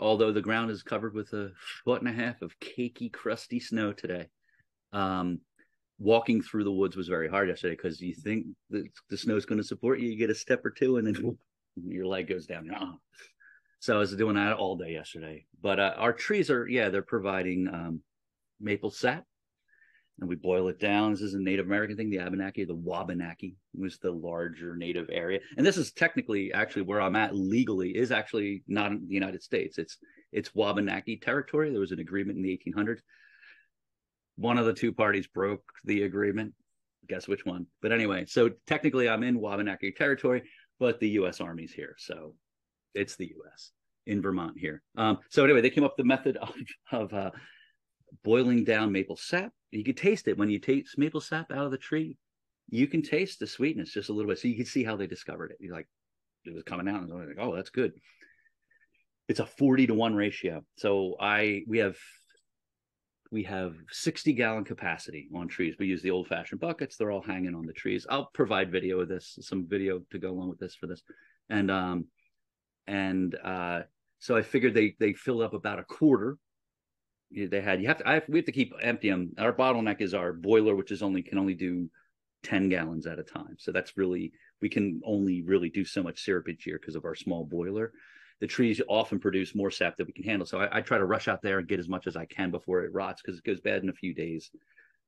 although the ground is covered with a foot and a half of cakey, crusty snow today. Um, walking through the woods was very hard yesterday because you think the, the snow's going to support you. You get a step or two, and then your leg goes down. So I was doing that all day yesterday. But uh, our trees are, yeah, they're providing um, maple sap, and we boil it down. This is a Native American thing. The Abenaki, the Wabanaki was the larger native area, and this is technically actually where I'm at legally is actually not in the United States. It's it's Wabanaki territory. There was an agreement in the 1800s. One of the two parties broke the agreement. Guess which one? But anyway, so technically I'm in Wabanaki territory, but the U.S. Army's here, so it's the U.S. in Vermont here. Um, so anyway, they came up with the method of of uh, boiling down maple sap. You could taste it when you taste maple sap out of the tree. You can taste the sweetness just a little bit, so you can see how they discovered it. You're like, it was coming out, and I was like, oh, that's good. It's a forty to one ratio. So I we have we have 60 gallon capacity on trees. We use the old fashioned buckets. They're all hanging on the trees. I'll provide video of this, some video to go along with this for this. And um and uh so I figured they they filled up about a quarter. They had you have to I have, we have to keep empty them. Our bottleneck is our boiler, which is only can only do 10 gallons at a time. So that's really we can only really do so much syrup each year because of our small boiler the trees often produce more sap that we can handle. So I, I try to rush out there and get as much as I can before it rots because it goes bad in a few days.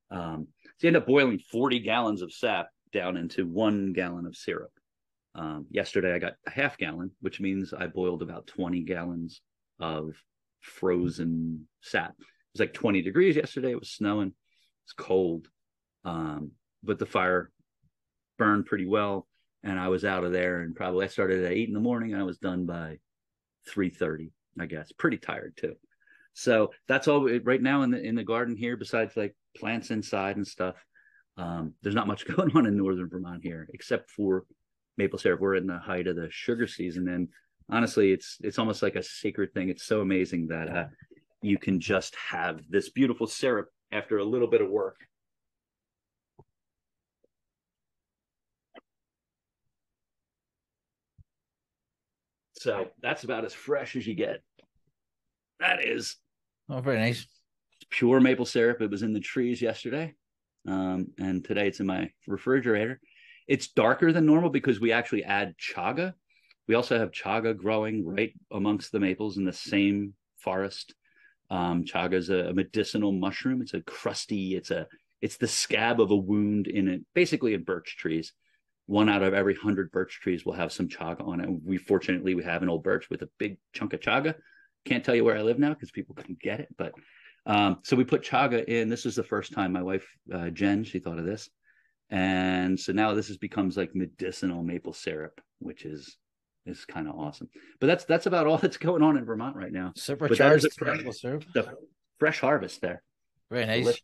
Um, so you end up boiling 40 gallons of sap down into one gallon of syrup. Um, yesterday I got a half gallon, which means I boiled about 20 gallons of frozen sap. It was like 20 degrees yesterday. It was snowing. It's cold. Um, but the fire burned pretty well. And I was out of there and probably I started at eight in the morning. I was done by 3:30, I guess. Pretty tired too. So that's all right now in the in the garden here. Besides like plants inside and stuff, um, there's not much going on in northern Vermont here, except for maple syrup. We're in the height of the sugar season, and honestly, it's it's almost like a sacred thing. It's so amazing that uh, you can just have this beautiful syrup after a little bit of work. So that's about as fresh as you get. That is Oh, very nice. pure maple syrup. It was in the trees yesterday. Um, and today it's in my refrigerator. It's darker than normal because we actually add chaga. We also have chaga growing right amongst the maples in the same forest. Um, chaga is a, a medicinal mushroom. It's a crusty. It's a it's the scab of a wound in it, basically in birch trees. One out of every hundred birch trees will have some chaga on it. We fortunately we have an old birch with a big chunk of chaga. Can't tell you where I live now because people couldn't get it, but um, so we put chaga in. This is the first time my wife uh, Jen she thought of this, and so now this has becomes like medicinal maple syrup, which is is kind of awesome. But that's that's about all that's going on in Vermont right now. Supercharged maple syrup. The fresh harvest there. Very nice.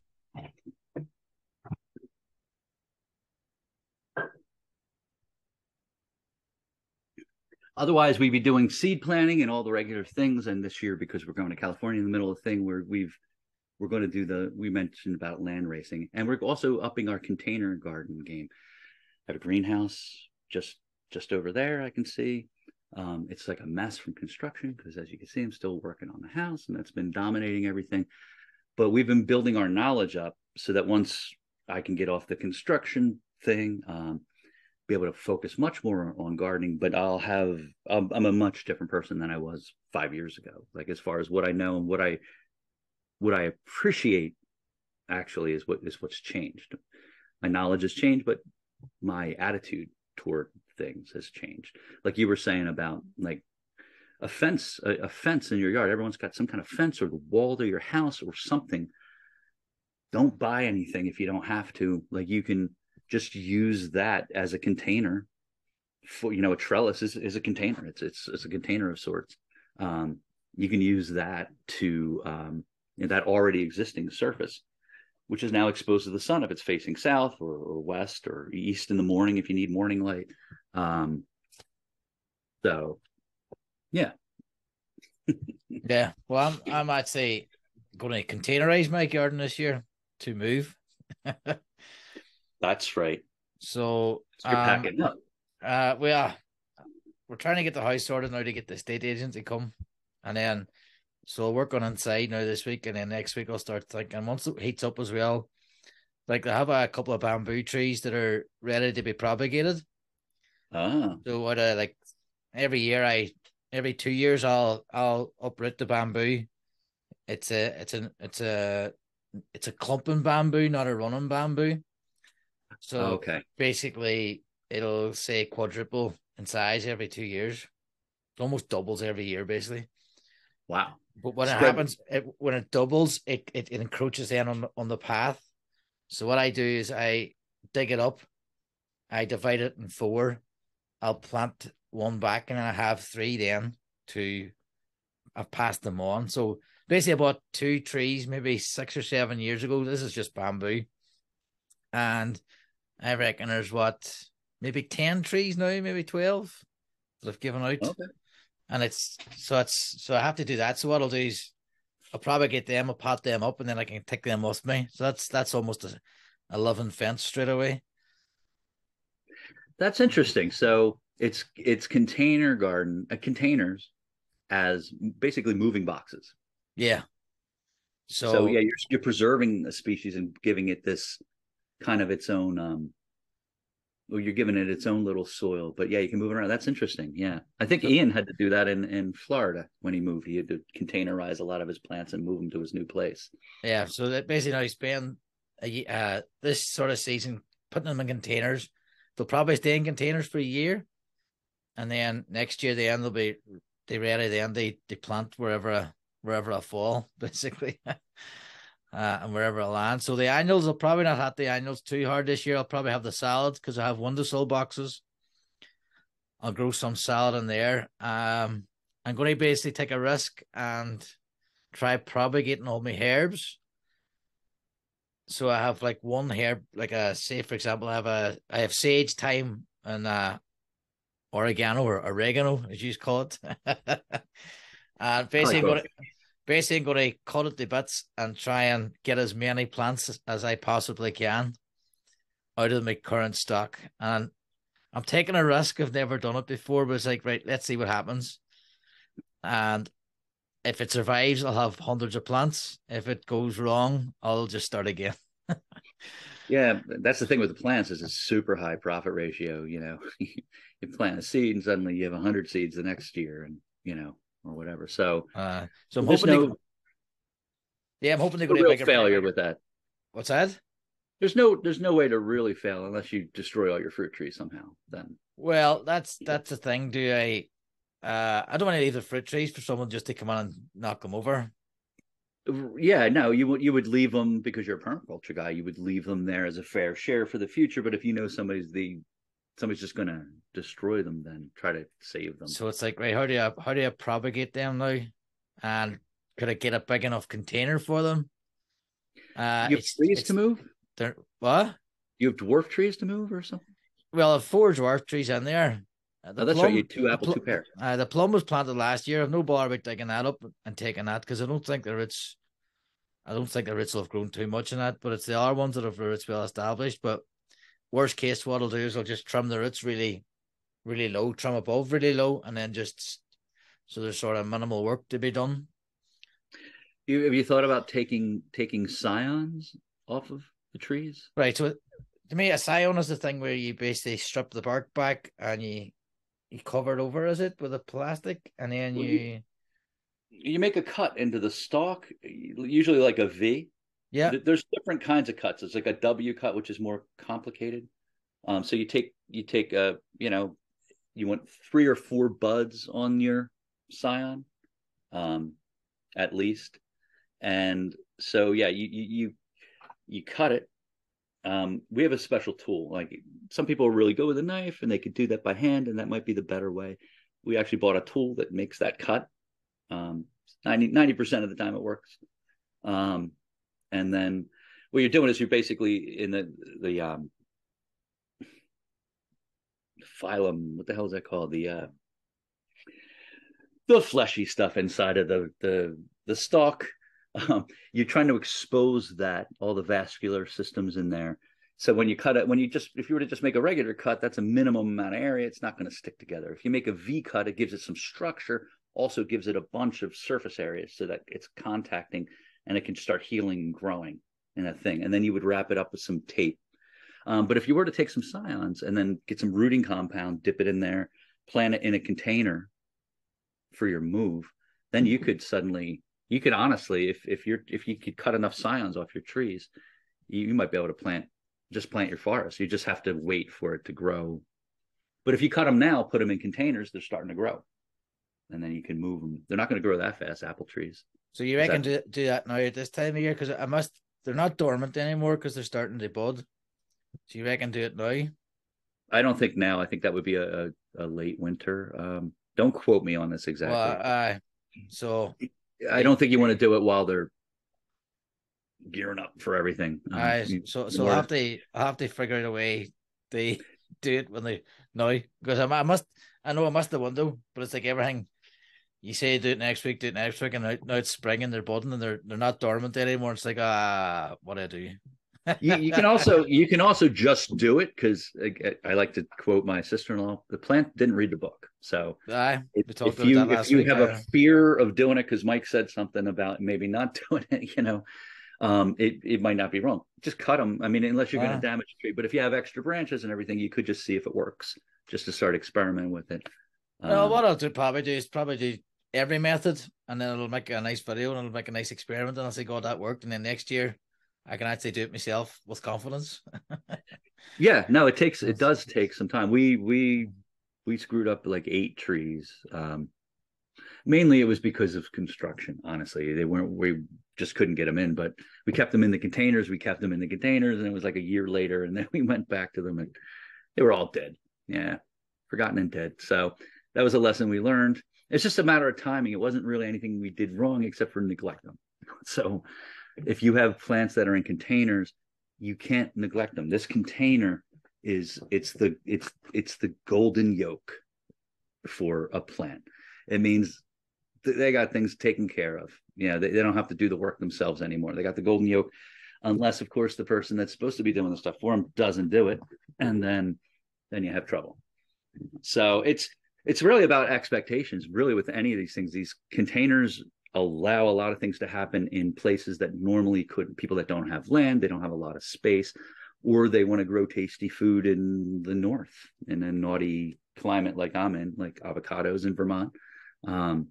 Otherwise, we'd be doing seed planting and all the regular things. And this year, because we're going to California in the middle of the thing, where we've we're going to do the we mentioned about landracing, and we're also upping our container garden game. I have a greenhouse just just over there. I can see. Um, it's like a mess from construction because, as you can see, I'm still working on the house, and that's been dominating everything. But we've been building our knowledge up so that once I can get off the construction thing, um, be able to focus much more on gardening. But I'll have I'm, I'm a much different person than I was five years ago. Like as far as what I know and what I what I appreciate actually is what is what's changed. My knowledge has changed, but my attitude toward things has changed. Like you were saying about like a fence, a, a fence in your yard. Everyone's got some kind of fence or the wall to your house or something. Don't buy anything if you don't have to. Like you can just use that as a container for you know a trellis is, is a container. It's it's it's a container of sorts. Um, you can use that to um, that already existing surface, which is now exposed to the sun if it's facing south or, or west or east in the morning if you need morning light. Um, so, yeah, Yeah. Well, I'm I'm actually going to containerize my garden this year to move. that's right. So You're um, packing up. Uh, we are. We're trying to get the house sorted now to get the state agent to come, and then so I'll work on inside now this week, and then next week I'll start thinking once it heats up as well. Like they have a couple of bamboo trees that are ready to be propagated. Ah, So what I like every year I every two years I'll I'll uproot the bamboo. It's a it's a it's a it's a clumping bamboo, not a running bamboo. So okay. basically it'll say quadruple in size every two years. It almost doubles every year, basically. Wow. But when it happens, it, when it doubles, it, it it encroaches in on the- on the path. So what I do is I dig it up, I divide it in four. I'll plant one back, and then I have three. Then to I've passed them on. So basically, I bought two trees maybe six or seven years ago. This is just bamboo, and I reckon there's what maybe ten trees now, maybe twelve that I've given out Okay. And it's so it's so I have to do that. So what I'll do is I'll probably get them, I'll pot them up, and then I can take them with me. So that's that's almost a, a loving fence straight away. That's interesting. So it's it's container garden uh, containers as basically moving boxes. Yeah. So, So, yeah, you're you're preserving a species and giving it this kind of its own um well, you're giving it its own little soil. But yeah, you can move it around. That's interesting. Yeah. I think Ian had to do that in in Florida when he moved. He had to containerize a lot of his plants and move them to his new place. yeah, so that basically now you spend a, uh this sort of season putting them in containers. They'll probably stay in containers for a year, and then next year then they'll be they ready. Then they they plant wherever I, wherever I fall, basically. Uh, and wherever I land. So the annuals, I'll probably not have the annuals too hard this year. I'll probably have the salads because I have windowsill boxes. I'll grow some salad in there. Um, I'm going to basically take a risk and try propagating all my herbs. So I have like one herb, like a say for example, I have a I have sage, thyme, and uh oregano or oregano, as you call it. and basically, I'm gonna, basically I'm going to cut it to bits and try and get as many plants as, I possibly can out of my current stock. And I'm taking a risk. I've never done it before, but it's like, right, let's see what happens. And if it survives, I'll have hundreds of plants. If it goes wrong, I'll just start again. Yeah, that's the thing with the plants is it's super high profit ratio. You know, you plant a seed and suddenly you have hundred seeds the next year, and you know, or whatever. So, Uh, so I'm hoping. no, yeah, I'm hoping they go real failure with that. What's that? There's no there's no way to really fail unless you destroy all your fruit trees somehow. Then Well, that's that's the thing. Do I? Uh, I don't want to leave the fruit trees for someone just to come on and knock them over. yeah, no, you would you would leave them because you're a permaculture guy. You would leave them there as a fair share for the future. But if you know somebody's the somebody's just going to destroy them, then try to save them. So it's like, right, how do you how do you propagate them now? And could I get a big enough container for them? Uh, you have it's- trees it's- to move. they're- What? You have dwarf trees to move or something. Well, I've four dwarf trees in there. Uh, the Oh, that's right. You two apple, plum- two pears. Uh, the plum was planted last year. I've no bother about digging that up and taking that because I don't think the roots, I don't think the roots will have grown too much in that. But it's the other ones that have roots well established. But worst case, what I'll do is I'll just trim the roots really, really low, trim above really low, and then just so there's sort of minimal work to be done. You, have you thought about taking taking scions off of the trees? Right. So to me, a scion is the thing where you basically strip the bark back and you you cover it over, is it, with a plastic, and then Well, you, you- You make a cut into the stalk, usually like a V. yeah, There's different kinds of cuts. It's like a W cut, which is more complicated. Um, so you take you take a you know you want three or four buds on your scion, um, at least, and so yeah, you you you, you cut it. Um, we have a special tool. Like some people really go with a knife, and they could do that by hand, and that might be the better way. We actually bought a tool that makes that cut. Um, 90 percent of the time it works. Um, and then what you're doing is you're basically in the the um phylum what the hell is that called? The uh the fleshy stuff inside of the the the stalk. Um, you're trying to expose that all the vascular systems in there. So when you cut it when you just if you were to just make a regular cut that's a minimum amount of area. It's not going to stick together. If you make a v cut it gives it some structure also gives it a bunch of surface areas so that it's contacting and it can start healing and growing in that thing. And then you would wrap it up with some tape. Um, but if you were to take some scions and then get some rooting compound, dip it in there, plant it in a container for your move, then you could suddenly, you could honestly, if if you're if you could cut enough scions off your trees, you, you might be able to plant just plant your forest. You just have to wait for it to grow. But if you cut them now, put them in containers, they're starting to grow, and then you can move them. They're not going to grow that fast, apple trees. So you reckon do, do that now at this time of year? Because I must, they're not dormant anymore because they're starting to bud. So you reckon do it now? I don't think now. I think that would be a, a, a late winter. Um, don't quote me on this exactly. Well, uh, so I don't think you want to do it while they're gearing up for everything. Um, I you- so so I have to I have to figure out a way to do it when they now because I, I must I know I must the window, but it's like everything. You say do it next week, do it next week, and now, now it's spring and they're budding and they're they're not dormant anymore. It's like ah, what do I do? you, you can also you can also just do it because I, I like to quote my sister-in-law. The plant didn't read the book, so if, you if you week. have a fear of doing it because Mike said something about maybe not doing it, you know, um, it it might not be wrong. Just cut them. I mean, unless you're going Ah. to damage the tree. But if you have extra branches and everything, you could just see if it works, just to start experimenting with it. No, Um, what I'll do probably do is probably do every method, and then it'll make a nice video and it'll make a nice experiment, and I'll say, "God, that worked." And then next year, I can actually do it myself with confidence. Yeah, no, it takes it does take some time. We we we screwed up like eight trees. Um mainly it was because of construction, honestly. They weren't we just couldn't get them in, but we kept them in the containers, we kept them in the containers and it was like a year later and then we went back to them and they were all dead. Yeah. Forgotten and dead. So that was a lesson we learned. It's just a matter of timing. It wasn't really anything we did wrong except for neglect them. So if you have plants that are in containers, you can't neglect them. This container is it's the it's it's the golden yolk for a plant. It means th- they got things taken care of. You know, they, they don't have to do the work themselves anymore. They got the golden yolk, unless of course the person that's supposed to be doing the stuff for them doesn't do it, and then then you have trouble. So it's it's really about expectations. Really, with any of these things, these containers allow a lot of things to happen in places that normally couldn't. People that don't have land, they don't have a lot of space. or they want to grow tasty food in the north in a naughty climate like I'm in, like avocados in Vermont. Um,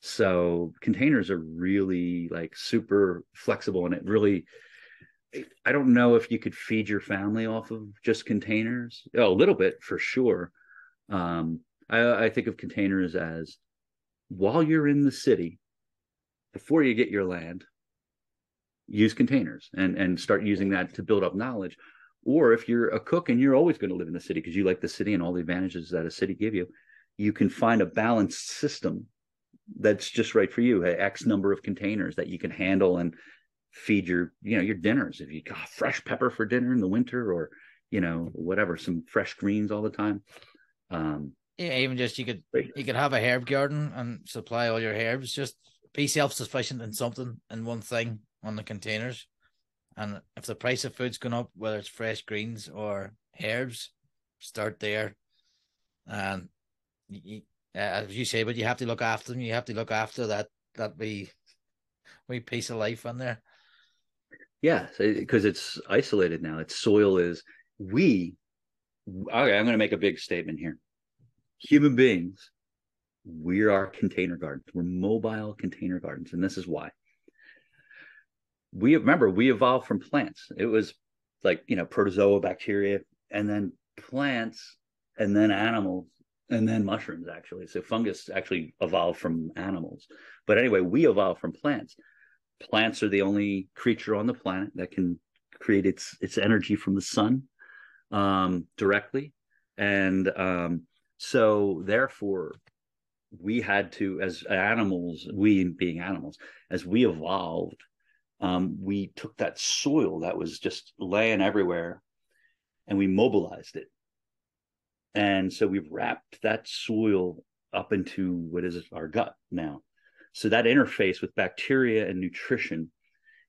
so containers are really like super flexible and it really I don't know if you could feed your family off of just containers. Oh, a little bit for sure. Um, I, I think of containers as while you're in the city, before you get your land, use containers and and start using that to build up knowledge. Or if you're a cook and you're always going to live in the city because you like the city and all the advantages that a city give you, you can find a balanced system that's just right for you. X number of containers that you can handle and feed your you know your dinners. If you got fresh pepper for dinner in the winter, or you know whatever, some fresh greens all the time. Um, yeah, even just you could you could have a herb garden and supply all your herbs. Just be self sufficient in something in one thing on the containers. And if the price of food's going up, whether it's fresh greens or herbs, start there. And you, uh, as you say, but you have to look after them. You have to look after that that wee wee piece of life on there. Yeah, because it's isolated now. Its soil is we. Okay, I'm going to make a big statement here. Human beings, we are container gardens. We're mobile container gardens, and this is why we remember we evolved from plants. It was like you know protozoa, bacteria, and then plants, and then animals, and then mushrooms. Actually, so fungus actually evolved from animals. But anyway, we evolved from plants. Plants are the only creature on the planet that can create its its energy from the sun um, directly, and um, so therefore we had to as animals we being animals as we evolved um, we took that soil that was just laying everywhere and we mobilized it. And so we've wrapped that soil up into what is our gut now. So that interface with bacteria and nutrition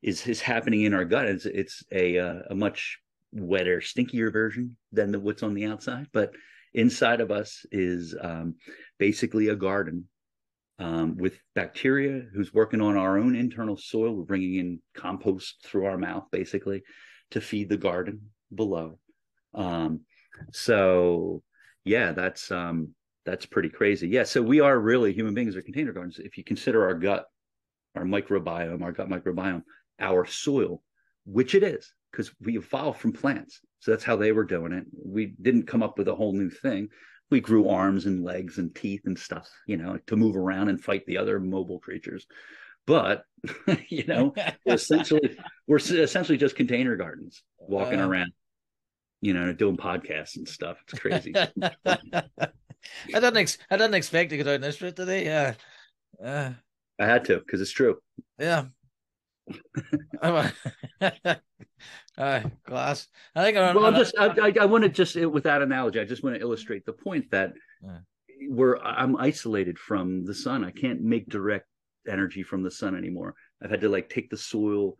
is is happening in our gut. It's it's a uh, a much wetter, stinkier version than the, what's on the outside, but inside of us is um, basically a garden um, with bacteria who's working on our own internal soil. We're bringing in compost through our mouth, basically, to feed the garden below. Um, so, yeah, that's um, that's pretty crazy. Yeah, so we are really human beings are container gardens. If you consider our gut, our microbiome, our gut microbiome, our soil, which it is, because we evolved from plants. So that's how they were doing it. We didn't come up with a whole new thing we grew arms and legs and teeth and stuff, you know, to move around and fight the other mobile creatures. But you know, we're essentially we're essentially just container gardens walking uh, around, you know, doing podcasts and stuff. It's crazy. I didn't ex- I didn't expect to go down this route today. Yeah, uh, uh, I had to because it's true. Yeah. Uh, glass. I think. I'm, well, I'm just. I, I, I want to just with that analogy. I just want to illustrate the point that yeah. we're. I'm isolated from the sun. I can't make direct energy from the sun anymore. I've had to like take the soil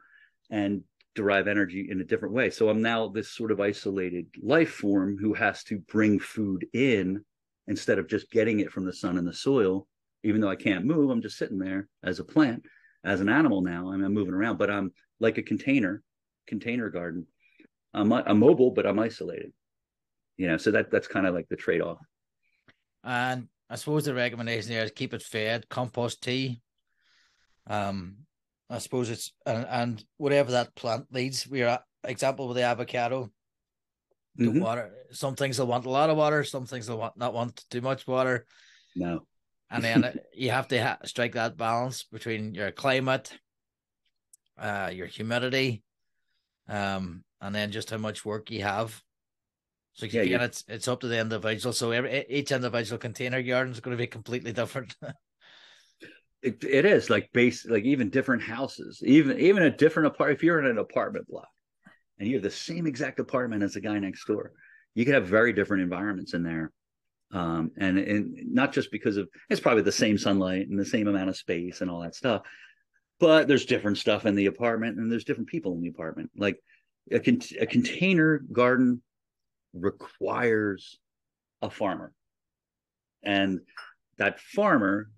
and derive energy in a different way. So I'm now this sort of isolated life form who has to bring food in instead of just getting it from the sun and the soil. Even though I can't move, I'm just sitting there as a plant, as an animal now. I'm, I'm moving around, but I'm like a container container garden. I'm I'm mobile, but I'm isolated. You know, so that that's kind of like the trade off. And I suppose the recommendation there is keep it fed, compost tea. Um, I suppose it's and, and whatever that plant needs. We are example with the avocado. The mm-hmm. water. Some things will want a lot of water. Some things will want not want too much water. No. And then you have to ha- strike that balance between your climate, uh, your humidity, um, and then just how much work you have. So again, yeah, it's it's up to the individual. So every each individual container garden is going to be completely different. it, it is like base like even different houses, even even a different apartment. If you're in an apartment block and you have the same exact apartment as the guy next door, you could have very different environments in there. Um, and and not just because of it's probably the same sunlight and the same amount of space and all that stuff, but there's different stuff in the apartment and there's different people in the apartment like a, con- a container garden requires a farmer and that farmer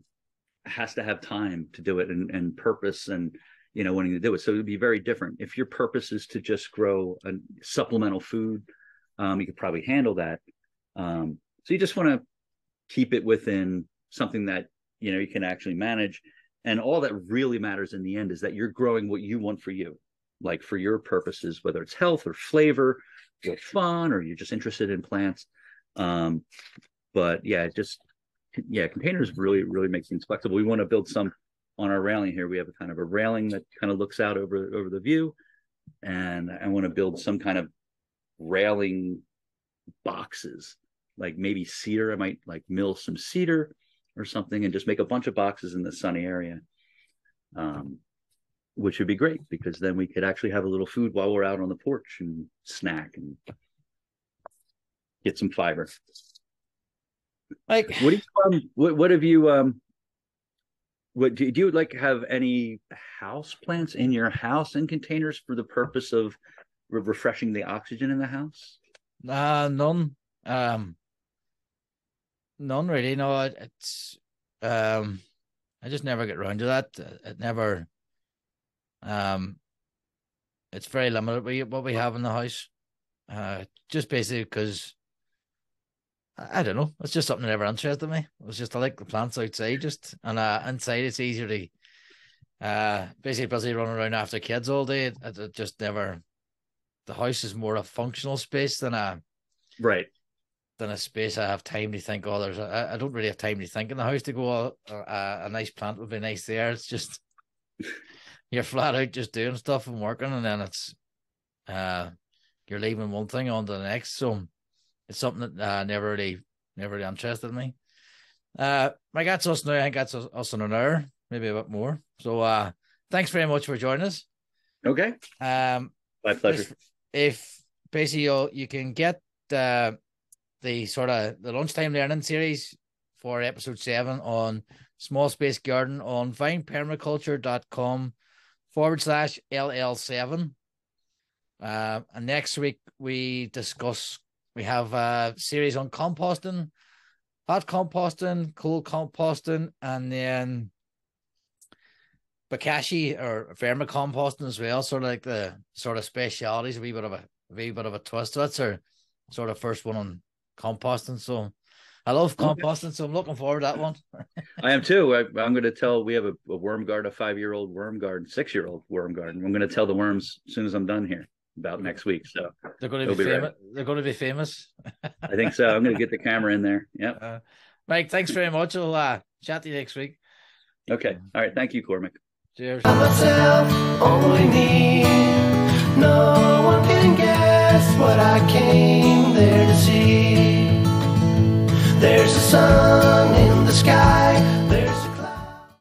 has to have time to do it and, and purpose and you know, wanting to do it. So it'd be very different. If your purpose is to just grow a supplemental food, um, you could probably handle that. Um, so you just want to keep it within something that you know you can actually manage. And all that really matters in the end is that you're growing what you want for you, like for your purposes, whether it's health or flavor or fun, or you're just interested in plants. Um, but yeah, just yeah, containers really really make things flexible. We want to build some on our railing here. We have a kind of a railing that kind of looks out over over the view, and I want to build some kind of railing boxes, like maybe cedar. I might like mill some cedar or something and just make a bunch of boxes in the sunny area. Um, which would be great because then we could actually have a little food while we're out on the porch and snack and get some fiber. Like What do you um, what what have you um what do, do you like have any house plants in your house in containers for the purpose of re- refreshing the oxygen in the house? uh none. Um none really. No, it, it's um I just never get around to that. It never um it's very limited we- what we have in the house. Uh just basically because I I don't know. It's just something that never interested me. It was just I like the plants outside just and uh inside it's easier to uh basically busy running around after kids all day. It, it just never the house is more a functional space than a Right. Than a space I have time to think. Oh, there's a, I- don't really have time to think in the house to go. Oh, a, a nice plant would be nice there. It's just you're flat out just doing stuff and working, and then it's uh you're leaving one thing on to the next. So it's something that uh, never really never really interested me. Uh, like that's us now. I think that's us, us in an hour, maybe a bit more. So uh, thanks very much for joining us. Okay. Um, My pleasure. if, if basically you you can get uh, the sort of the lunchtime learning series for episode seven on small space garden on vinepermaculture.com forward slash ll7 uh, and next week we discuss we have a series on composting hot composting cold composting and then Bokashi or vermicomposting as well, sort of like the sort of specialities, a wee bit of a, a wee bit of a twist. That's our sort of first one on composting. So I love Okay. composting, so I'm looking forward to that one. I am too. I, I'm going to tell. We have a, a worm garden, a five year old worm garden, six year old worm garden. I'm going to tell the worms as soon as I'm done here about next week. So They're going to It'll be, be right. famous. They're going to be famous. I think so. I'm going to get the camera in there. Yep. Uh, Mike, thanks very much. I'll uh, chat to you next week. Okay. All right. Thank you, Cormac. Cheers. I myself only need. No one can guess what I came there's a sun in the sky.